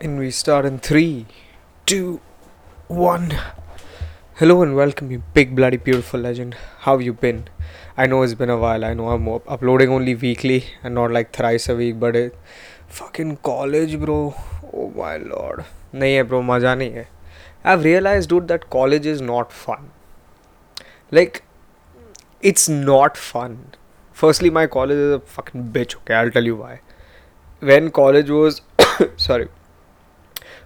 And we start in three, two, one. Hello and welcome, you big bloody beautiful legend. How have you been? I know it's been a while. I know I'm up- uploading only weekly and not like thrice a week, but it fucking college, bro. Oh my lord. नहीं है bro, मजा नहीं है. I've realized, dude, that college is not fun. Like, it's not fun. Firstly, my college is a fucking bitch. Okay, I'll tell you why. When college was, sorry,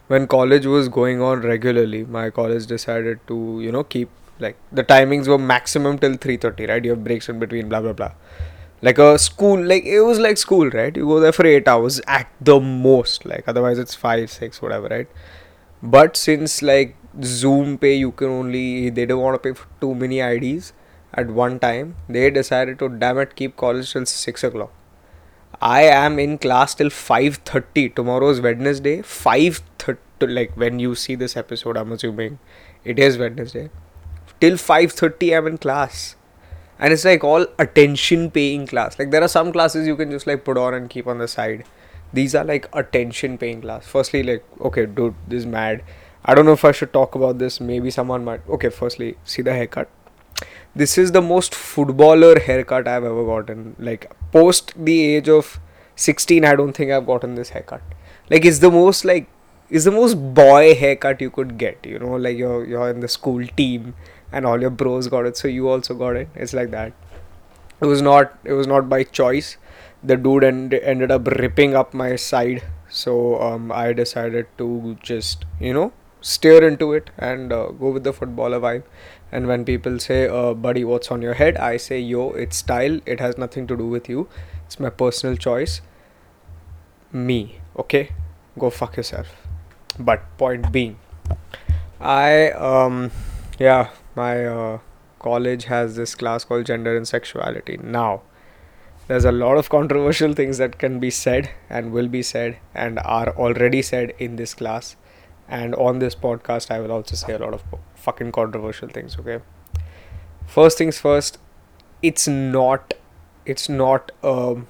when college was going on regularly, my college decided to, you know, keep like the timings were maximum till 3:30, right? You have breaks in between, blah blah blah. Like a school, like it was like school, right? You go there for eight hours at the most, like otherwise it's five, six, whatever, right? But since like Zoom pay, you can only they don't want to pay for too many IDs at one time. They decided to damn it keep college till six o'clock. I am in class till 5:30. Tomorrow is Wednesday. 5:30 like when you see this episode, I'm assuming it is Wednesday. Till 5:30 I'm in class. And it's like all attention paying class. Like there are some classes you can just like put on and keep on the side. These are like attention paying class. Firstly, like, okay, dude, this is mad. I don't know if I should talk about this. Maybe someone might okay, firstly, see the haircut this is the most footballer haircut I've ever gotten. Like post the age of 16, I don't think I've gotten this haircut. Like it's the most like it's the most boy haircut you could get. You know, like you're you're in the school team and all your bros got it, so you also got it. It's like that. It was not it was not by choice. The dude end, ended up ripping up my side, so um, I decided to just you know steer into it and uh, go with the footballer vibe and when people say uh, buddy what's on your head i say yo it's style it has nothing to do with you it's my personal choice me okay go fuck yourself but point being i um yeah my uh, college has this class called gender and sexuality. Now there's a lot of controversial things that can be said and will be said and are already said in this class. And on this podcast i will also say a lot of fucking controversial things okay? First things first it's not it's not um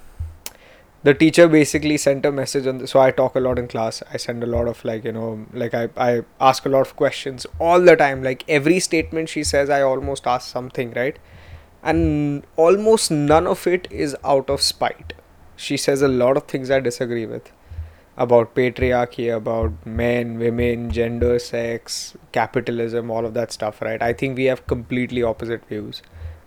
the teacher basically sent a message on the, so i talk a lot in class i send a lot of like you know like I, I ask a lot of questions all the time like every statement she says i almost ask something right and almost none of it is out of spite she says a lot of things i disagree with about patriarchy, about men, women, gender, sex, capitalism, all of that stuff, right? I think we have completely opposite views,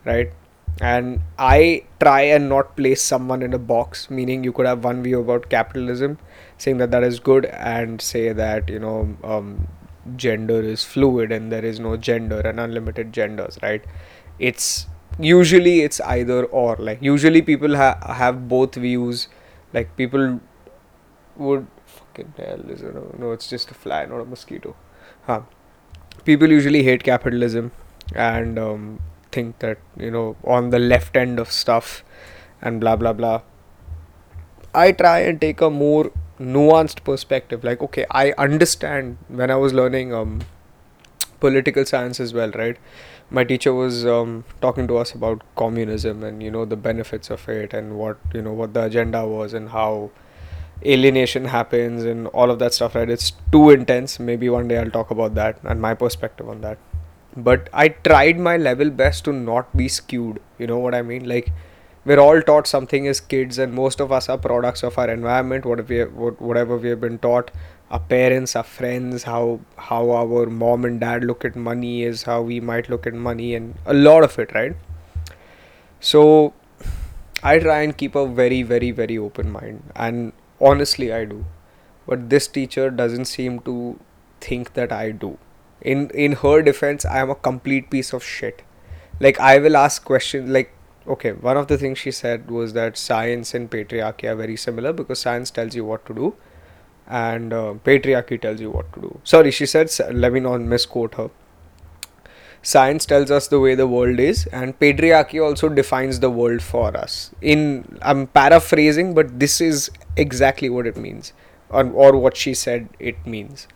right? And I try and not place someone in a box, meaning you could have one view about capitalism, saying that that is good, and say that, you know, um, gender is fluid and there is no gender and unlimited genders, right? It's usually it's either or like usually people ha- have both views like people would fucking hell is it? No, it's just a fly, not a mosquito. Huh. People usually hate capitalism and um, think that you know on the left end of stuff and blah blah blah. I try and take a more nuanced perspective. Like, okay, I understand when I was learning um, political science as well, right? My teacher was um, talking to us about communism and you know the benefits of it and what you know what the agenda was and how alienation happens and all of that stuff right it's too intense maybe one day i'll talk about that and my perspective on that but i tried my level best to not be skewed. You know what i mean? Like we're all taught something as kids and most of us are products of our environment whatever we have been taught. Our parents our friends how how our mom and dad look at money is how we might look at money and a lot of it right? So i try and keep a very very very open mind and honestly i do. But this teacher doesn't seem to think that i do in in her defense i am a complete piece of shit. Like i will ask questions like okay one of the things she said was that science and patriarchy are very similar because science tells you what to do and uh, patriarchy tells you what to do. Sorry she said let me not misquote her. Science tells us the way the world is and patriarchy also defines the world for us. In i'm paraphrasing but this is exactly what it means or, or what she said it means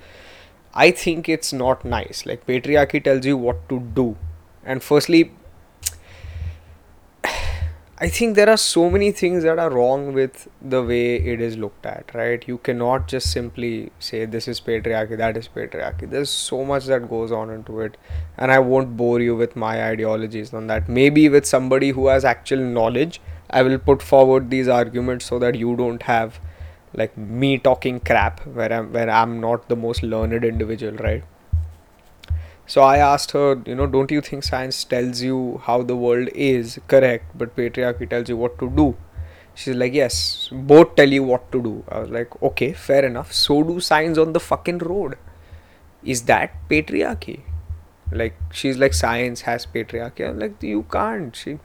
i think it's not nice like patriarchy tells you what to do and firstly I think there are so many things that are wrong with the way it is looked at, right? You cannot just simply say this is patriarchy, that is patriarchy. There's so much that goes on into it, and I won't bore you with my ideologies on that. Maybe with somebody who has actual knowledge, I will put forward these arguments so that you don't have like me talking crap where I'm where I'm not the most learned individual, right? So I asked her, you know, don't you think science tells you how the world is correct, but patriarchy tells you what to do? She's like, yes, both tell you what to do. I was like, okay, fair enough. So do signs on the fucking road. Is that patriarchy? Like, she's like, science has patriarchy. I'm like, you can't. She.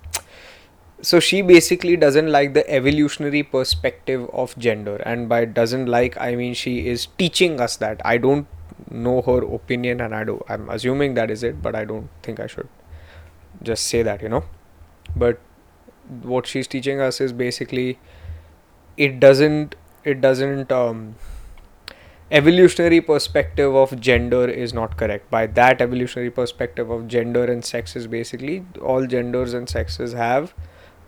So she basically doesn't like the evolutionary perspective of gender, and by doesn't like, I mean she is teaching us that. I don't know her opinion and I do I'm assuming that is it but I don't think I should just say that you know. But what she's teaching us is basically it doesn't it doesn't um, evolutionary perspective of gender is not correct. By that evolutionary perspective of gender and sex is basically all genders and sexes have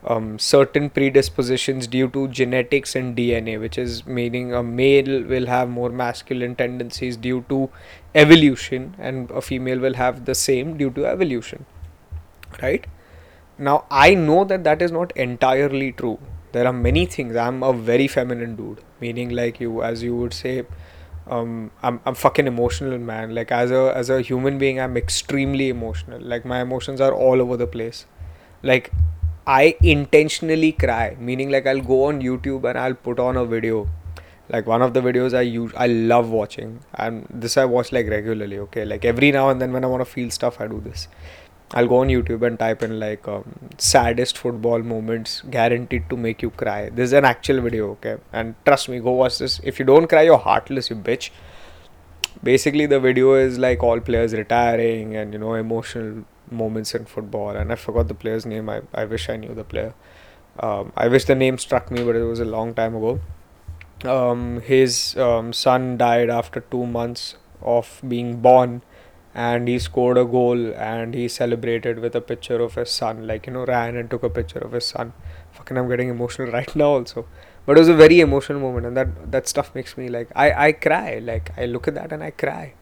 um, certain predispositions due to genetics and DNA, which is meaning a male will have more masculine tendencies due to evolution, and a female will have the same due to evolution. Right? Now, I know that that is not entirely true. There are many things. I'm a very feminine dude, meaning like you, as you would say, um, I'm I'm fucking emotional, man. Like as a as a human being, I'm extremely emotional. Like my emotions are all over the place. Like I intentionally cry, meaning like I'll go on YouTube and I'll put on a video. Like one of the videos I use, I love watching, and this I watch like regularly. Okay, like every now and then when I want to feel stuff, I do this. I'll go on YouTube and type in like um, saddest football moments guaranteed to make you cry. This is an actual video, okay? And trust me, go watch this. If you don't cry, you're heartless, you bitch. Basically, the video is like all players retiring and you know emotional moments in football, and I forgot the player's name. I, I wish I knew the player. Um, I wish the name struck me, but it was a long time ago. Um, his um, son died after two months of being born, and he scored a goal and he celebrated with a picture of his son. Like, you know, ran and took a picture of his son. Fucking, I'm getting emotional right now, also. But it was a very emotional moment, and that, that stuff makes me like, I, I cry. Like, I look at that and I cry.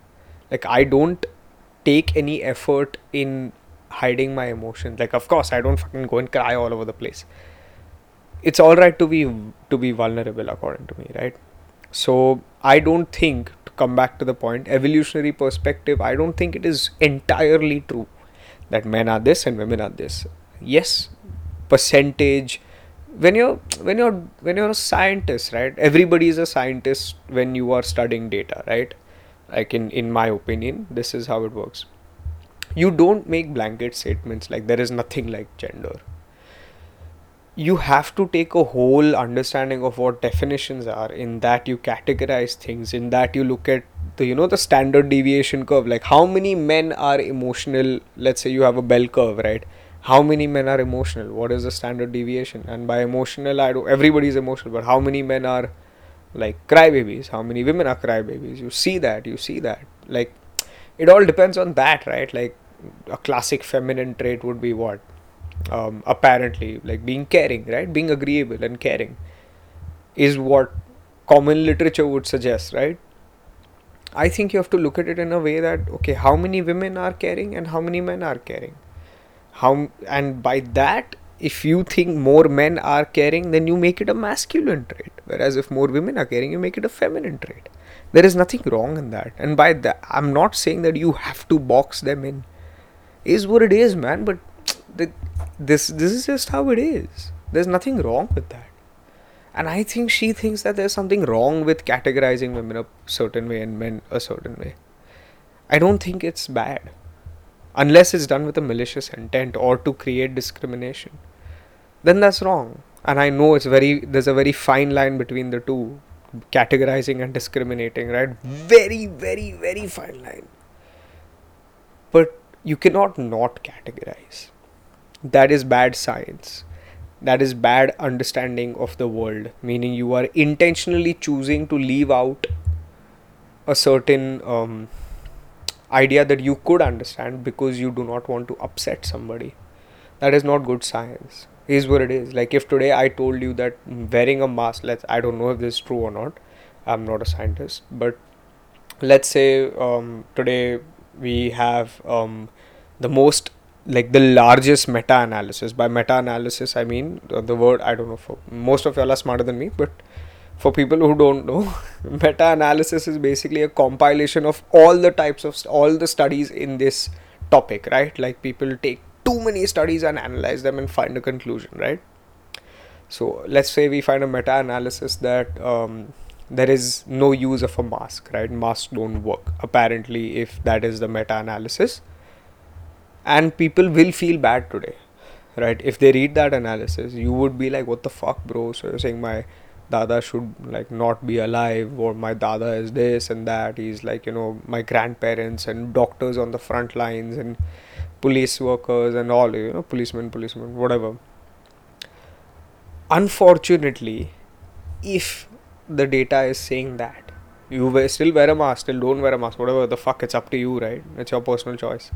Like, I don't take any effort in hiding my emotions. Like, of course, I don't fucking go and cry all over the place. It's all right to be to be vulnerable, according to me, right? So I don't think to come back to the point, evolutionary perspective. I don't think it is entirely true that men are this and women are this. Yes, percentage. When you're when you're when you're a scientist, right? Everybody is a scientist when you are studying data, right? Like in in my opinion, this is how it works. You don't make blanket statements like there is nothing like gender. You have to take a whole understanding of what definitions are in that you categorize things in that you look at the you know the standard deviation curve. Like how many men are emotional? Let's say you have a bell curve right? How many men are emotional? What is the standard deviation? And by emotional i do everybody is emotional but how many men are like crybabies. How many women are crybabies? You see that you see that. Like it all depends on that right? Like a classic feminine trait would be what? Um, apparently like being caring right? Being agreeable and caring is what common literature would suggest right? I think you have to look at it in a way that okay how many women are caring and how many men are caring? How and by that if you think more men are caring then you make it a masculine trait whereas if more women are caring you make it a feminine trait there is nothing wrong in that and by that i'm not saying that you have to box them in is what it is, man. But the, this this is just how it is. There's nothing wrong with that. And I think she thinks that there's something wrong with categorizing women a certain way and men a certain way. I don't think it's bad. Unless it's done with a malicious intent or to create discrimination. Then that's wrong. And I know it's very there's a very fine line between the two categorizing and discriminating, right? Very, very, very fine line. But you cannot not categorize. That is bad science. That is bad understanding of the world, meaning you are intentionally choosing to leave out a certain um, idea that you could understand because you do not want to upset somebody. That is not good science. is what it is like if today i told you that wearing a mask let's i don't know if this is true or not i'm not a scientist but let's say um, today we have um, the most like the largest meta analysis by meta analysis i mean uh, the word i don't know for most of y'all are smarter than me but for people who don't know meta analysis is basically a compilation of all the types of st- all the studies in this topic right? Like people take too many studies and analyze them and find a conclusion right? So let's say we find a meta analysis that um, there is no use of a mask right? Masks don't work apparently if that is the meta analysis and people will feel bad today right? If they read that analysis you would be like what the fuck bro? So you're saying my dada should like not be alive or my dada is this and that. He's like you know my grandparents and doctors on the front lines and police workers and all you know policemen policemen whatever. Unfortunately if the data is saying that you still wear a mask still don't wear a mask whatever the fuck it's up to you right? It's your personal choice.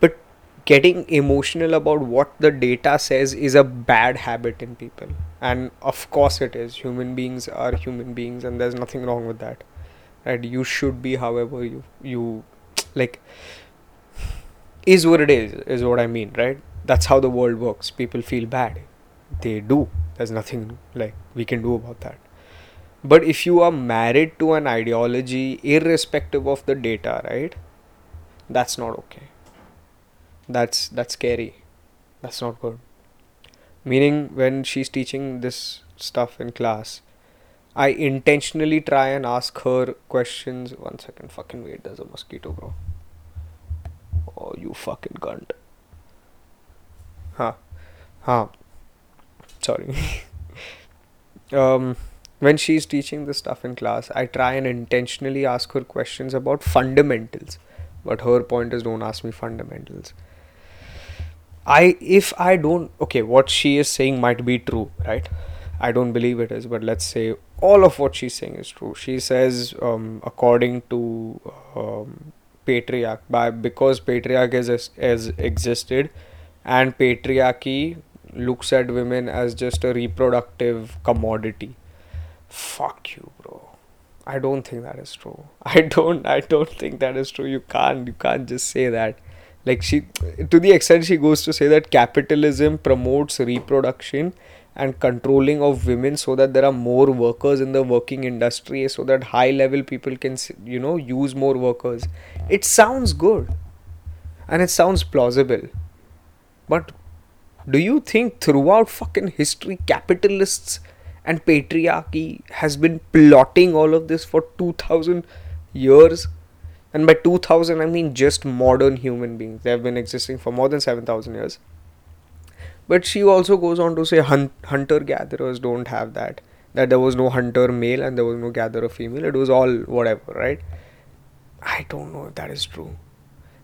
But getting emotional about what the data says is a bad habit in people and of course it is. Human beings are human beings and there's nothing wrong with that. Right you should be however you you like is what it is is what i mean right? That's how the world works. People feel bad. They do. There's nothing like we can do about that. But if you are married to an ideology irrespective of the data right that's not okay. That's that's scary. That's not good meaning when she's teaching this stuff in class i intentionally try and ask her questions. One second fucking wait there's a mosquito bro. Oh you fucking cunt. Huh. Huh. Sorry. Um when she's teaching this stuff in class i try and intentionally ask her questions about fundamentals. But her point is don't ask me fundamentals I if I don't okay, what she is saying might be true, right? I don't believe it is, but let's say all of what she's saying is true. She says, um, according to um, patriarch, by because patriarch has has existed, and patriarchy looks at women as just a reproductive commodity. Fuck you, bro. I don't think that is true. I don't. I don't think that is true. You can't. You can't just say that like she to the extent she goes to say that capitalism promotes reproduction and controlling of women so that there are more workers in the working industry so that high level people can you know use more workers. It sounds good and it sounds plausible. But do you think throughout fucking history capitalists and patriarchy has been plotting all of this for 2000 years and by 2000, I mean just modern human beings. They have been existing for more than 7,000 years. But she also goes on to say hun- hunter gatherers don't have that. That there was no hunter male and there was no gatherer female. It was all whatever, right? I don't know if that is true.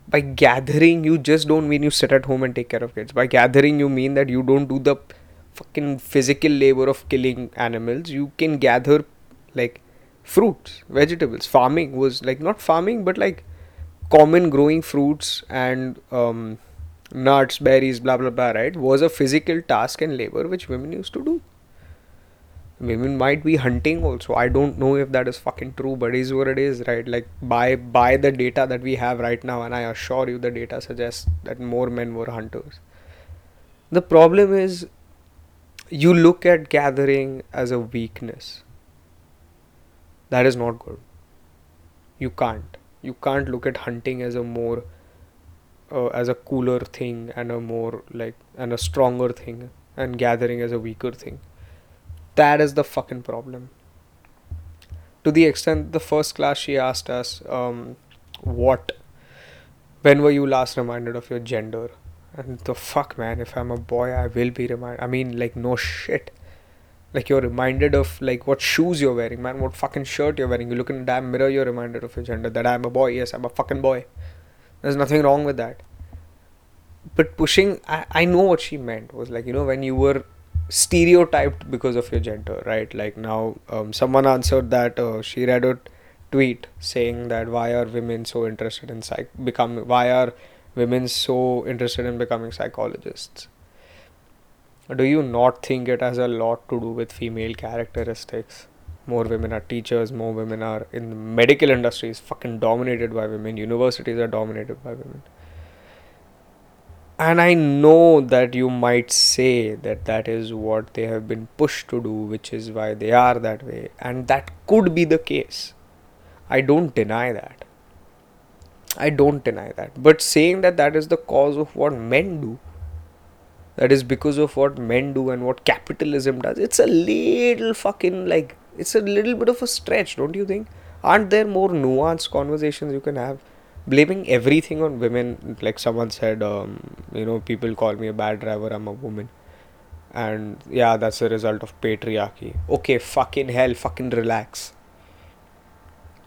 By gathering, you just don't mean you sit at home and take care of kids. By gathering, you mean that you don't do the fucking physical labor of killing animals. You can gather like fruits, vegetables. Farming was like not farming, but like common growing fruits and um, nuts, berries, blah blah blah. Right, was a physical task and labor which women used to do. Women might be hunting also. I don't know if that is fucking true, but is what it is, right? Like by by the data that we have right now, and I assure you, the data suggests that more men were hunters. The problem is, you look at gathering as a weakness that is not good. You can't. You can't look at hunting as a more uh, as a cooler thing and a more like and a stronger thing and gathering as a weaker thing. That is the fucking problem. To the extent the first class she asked us um, what when were you last reminded of your gender? And the fuck man if i'm a boy i will be reminded i mean like no shit like you're reminded of like what shoes you're wearing, man, what fucking shirt you're wearing. You look in a damn mirror, you're reminded of your gender. That I'm a boy. Yes, I'm a fucking boy. There's nothing wrong with that. But pushing, I, I know what she meant was like you know when you were stereotyped because of your gender, right? Like now, um, someone answered that uh, she read a tweet saying that why are women so interested in psych become why are women so interested in becoming psychologists do you not think it has a lot to do with female characteristics? More women are teachers, more women are in the medical industry is fucking dominated by women, universities are dominated by women. And I know that you might say that that is what they have been pushed to do, which is why they are that way. And that could be the case. I don't deny that. I don't deny that. But saying that that is the cause of what men do, that is because of what men do and what capitalism does, it's a little fucking like, it's a little bit of a stretch, don't you think? Aren't there more nuanced conversations you can have? Blaming everything on women, like someone said, um, you know, people call me a bad driver, I'm a woman. And yeah, that's a result of patriarchy. Okay, fucking hell, fucking relax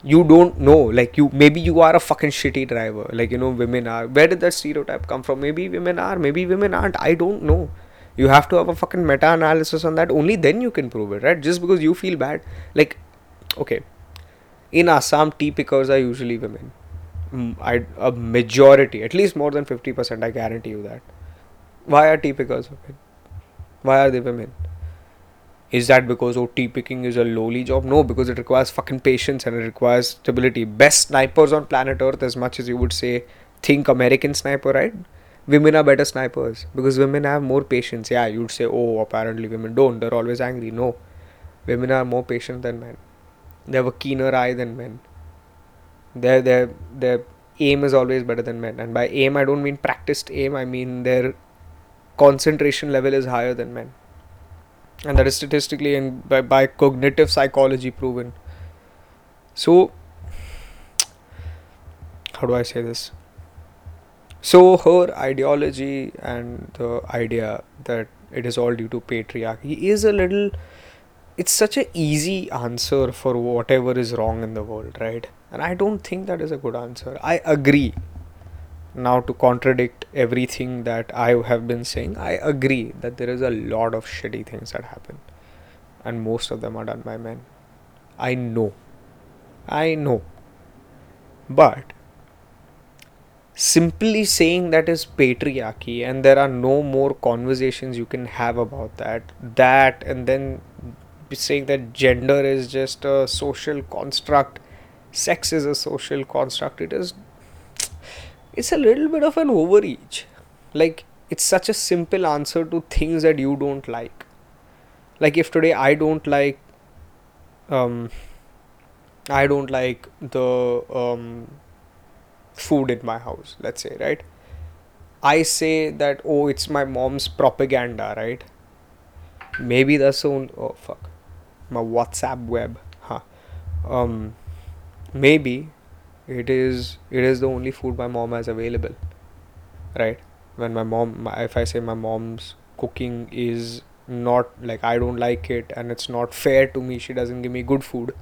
you don't know like you maybe you are a fucking shitty driver. Like you know women are where did that stereotype come from? Maybe women are maybe women aren't i don't know. You have to have a fucking meta analysis on that. Only then you can prove it right? Just because you feel bad. Like okay. In assam tea pickers are usually women. Mm, I, a majority at least more than 50% i guarantee you that. Why are tea pickers women? Why are they women is that because OT picking is a lowly job? No, because it requires fucking patience and it requires stability. Best snipers on planet Earth, as much as you would say, think American sniper, right? Women are better snipers because women have more patience. Yeah, you'd say, oh, apparently women don't. They're always angry. No, women are more patient than men. They have a keener eye than men. Their their their aim is always better than men. And by aim, I don't mean practiced aim. I mean their concentration level is higher than men and that is statistically and by, by cognitive psychology proven. So how do i say this? So her ideology and the idea that it is all due to patriarchy is a little it's such an easy answer for whatever is wrong in the world right? And i don't think that is a good answer. I agree now to contradict everything that I have been saying, I agree that there is a lot of shitty things that happen, and most of them are done by men. I know. I know. But simply saying that is patriarchy and there are no more conversations you can have about that, that, and then saying that gender is just a social construct, sex is a social construct, it is it's a little bit of an overreach. Like, it's such a simple answer to things that you don't like. Like, if today I don't like, um, I don't like the um, food in my house, let's say, right? I say that, oh, it's my mom's propaganda, right? Maybe that's the only, oh, fuck. My WhatsApp web, huh? Um, maybe it is it is the only food my mom has available right? When my mom if i say my mom's cooking is not like i don't like it and it's not fair to me she doesn't give me good food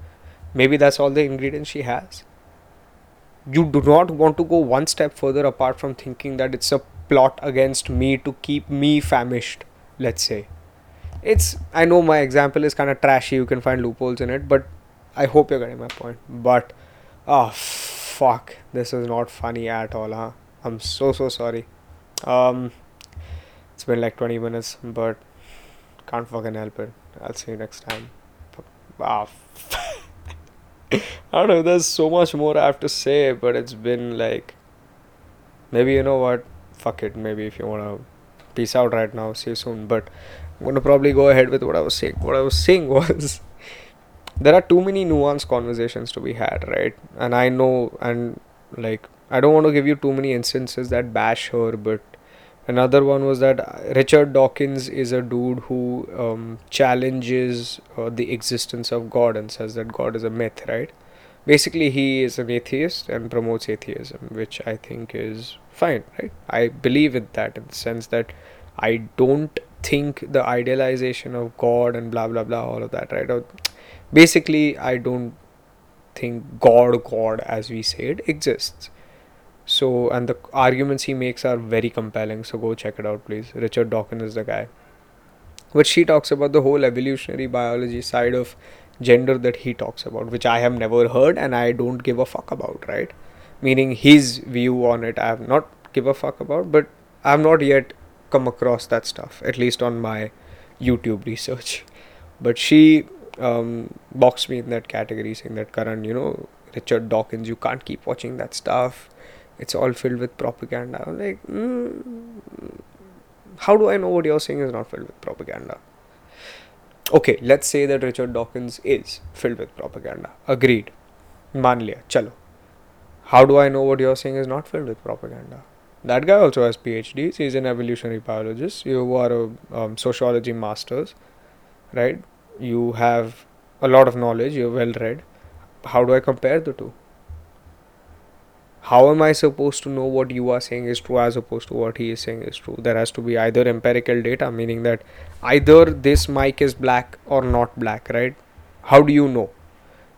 maybe that's all the ingredients she has. You do not want to go one step further apart from thinking that it's a plot against me to keep me famished let's say. It's i know my example is kind of trashy you can find loopholes in it but i hope you're getting my point. But oh fuck this is not funny at all huh i'm so so sorry um it's been like 20 minutes but can't fucking help it i'll see you next time ah I don't know. There's so much more I have to say, but it's been like maybe you know what? Fuck it. Maybe if you wanna peace out right now, see you soon. But I'm gonna probably go ahead with what I was saying. What I was saying was there are too many nuanced conversations to be had, right? And I know, and like, I don't want to give you too many instances that bash her, but another one was that Richard Dawkins is a dude who um, challenges uh, the existence of God and says that God is a myth, right? Basically, he is an atheist and promotes atheism, which I think is fine, right? I believe in that in the sense that I don't think the idealization of God and blah blah blah, all of that, right? Basically i don't think god god as we said exists. So and the arguments he makes are very compelling so go check it out please. Richard dawkins is the guy. But she talks about the whole evolutionary biology side of gender that he talks about which i have never heard and i don't give a fuck about right? Meaning his view on it i have not give a fuck about but i have not yet come across that stuff, at least on my YouTube research. But she um, boxed me in that category, saying that Karan, you know, Richard Dawkins, you can't keep watching that stuff. It's all filled with propaganda. I was like, mm, how do I know what you're saying is not filled with propaganda? Okay, let's say that Richard Dawkins is filled with propaganda. Agreed. मान लिया चलो how do I know what you're saying is not filled with propaganda? That guy also has PhDs. He's an evolutionary biologist. You are a um, sociology master's, right? You have a lot of knowledge. You're well read. How do I compare the two? How am I supposed to know what you are saying is true as opposed to what he is saying is true? There has to be either empirical data, meaning that either this mic is black or not black, right? How do you know?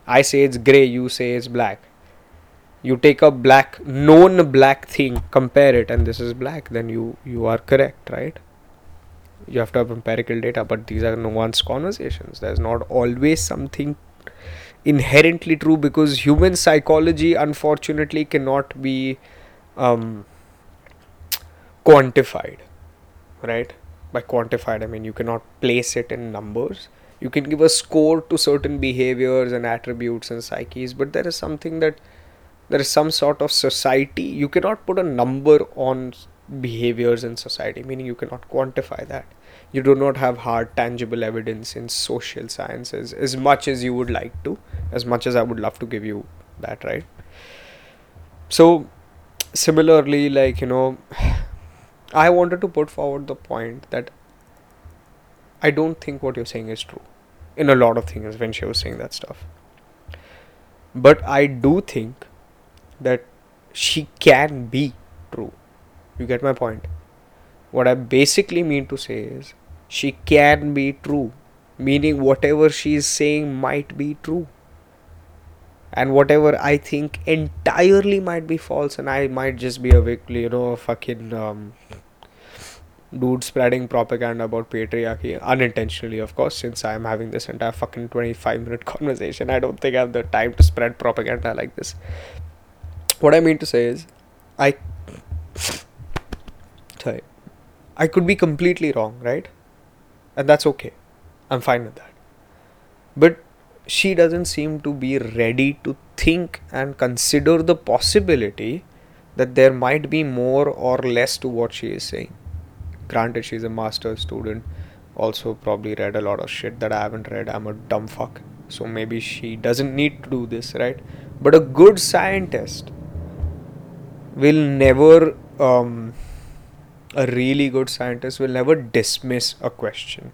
I say it's gray, you say it's black you take a black known black thing compare it and this is black then you you are correct right you have to have empirical data but these are nuanced conversations. There's not always something inherently true because human psychology unfortunately cannot be um, quantified right? By quantified i mean you cannot place it in numbers. You can give a score to certain behaviors and attributes and psyches but there is something that there is some sort of society. You cannot put a number on behaviors in society meaning you cannot quantify that. You do not have hard tangible evidence in social sciences as much as you would like to as much as i would love to give you that right? So similarly like you know i wanted to put forward the point that i don't think what you're saying is true in a lot of things when she was saying that stuff. But i do think that she can be true. You get my point? What I basically mean to say is she can be true, meaning whatever she is saying might be true. And whatever I think entirely might be false, and I might just be a you know, fucking um, dude spreading propaganda about patriarchy unintentionally, of course, since I'm having this entire fucking 25 minute conversation. I don't think I have the time to spread propaganda like this what I mean to say is, I. I could be completely wrong, right? And that's okay. I'm fine with that. But she doesn't seem to be ready to think and consider the possibility that there might be more or less to what she is saying. Granted, she's a master's student, also probably read a lot of shit that I haven't read. I'm a dumb fuck. So maybe she doesn't need to do this, right? But a good scientist will never um, a really good scientist will never dismiss a question.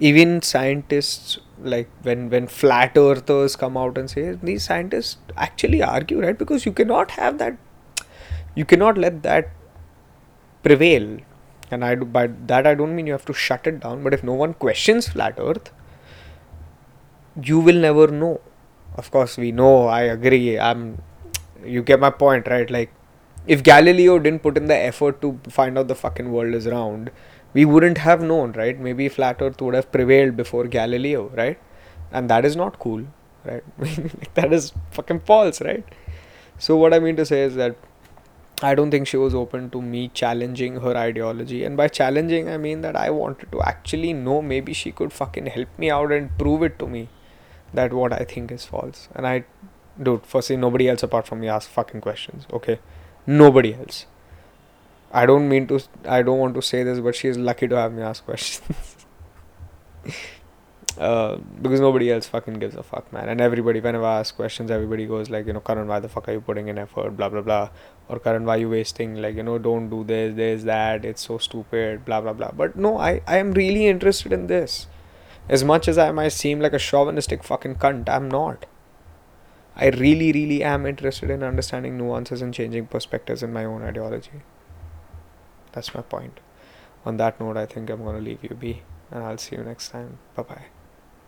Even scientists like when when flat earthers come out and say these scientists actually argue right? Because you cannot have that you cannot let that prevail. And i do by that i don't mean you have to shut it down but if no one questions flat earth you will never know. Of course we know i agree i'm you get my point, right? Like, if Galileo didn't put in the effort to find out the fucking world is round, we wouldn't have known, right? Maybe flat Earth would have prevailed before Galileo, right? And that is not cool, right? that is fucking false, right? So what I mean to say is that I don't think she was open to me challenging her ideology. And by challenging, I mean that I wanted to actually know maybe she could fucking help me out and prove it to me that what I think is false. And I dude, firstly, nobody else apart from me asks fucking questions. Okay, nobody else. I don't mean to. I don't want to say this, but she is lucky to have me ask questions. uh, because nobody else fucking gives a fuck, man. And everybody, whenever I ask questions, everybody goes like, you know, Karan, why the fuck are you putting in effort? Blah blah blah. Or Karan, why are you wasting? Like, you know, don't do this, this, that. It's so stupid. Blah blah blah. But no, I I am really interested in this. As much as I might seem like a chauvinistic fucking cunt, I'm not. I really, really am interested in understanding nuances and changing perspectives in my own ideology. That's my point. On that note, I think I'm going to leave you be, and I'll see you next time. Bye bye.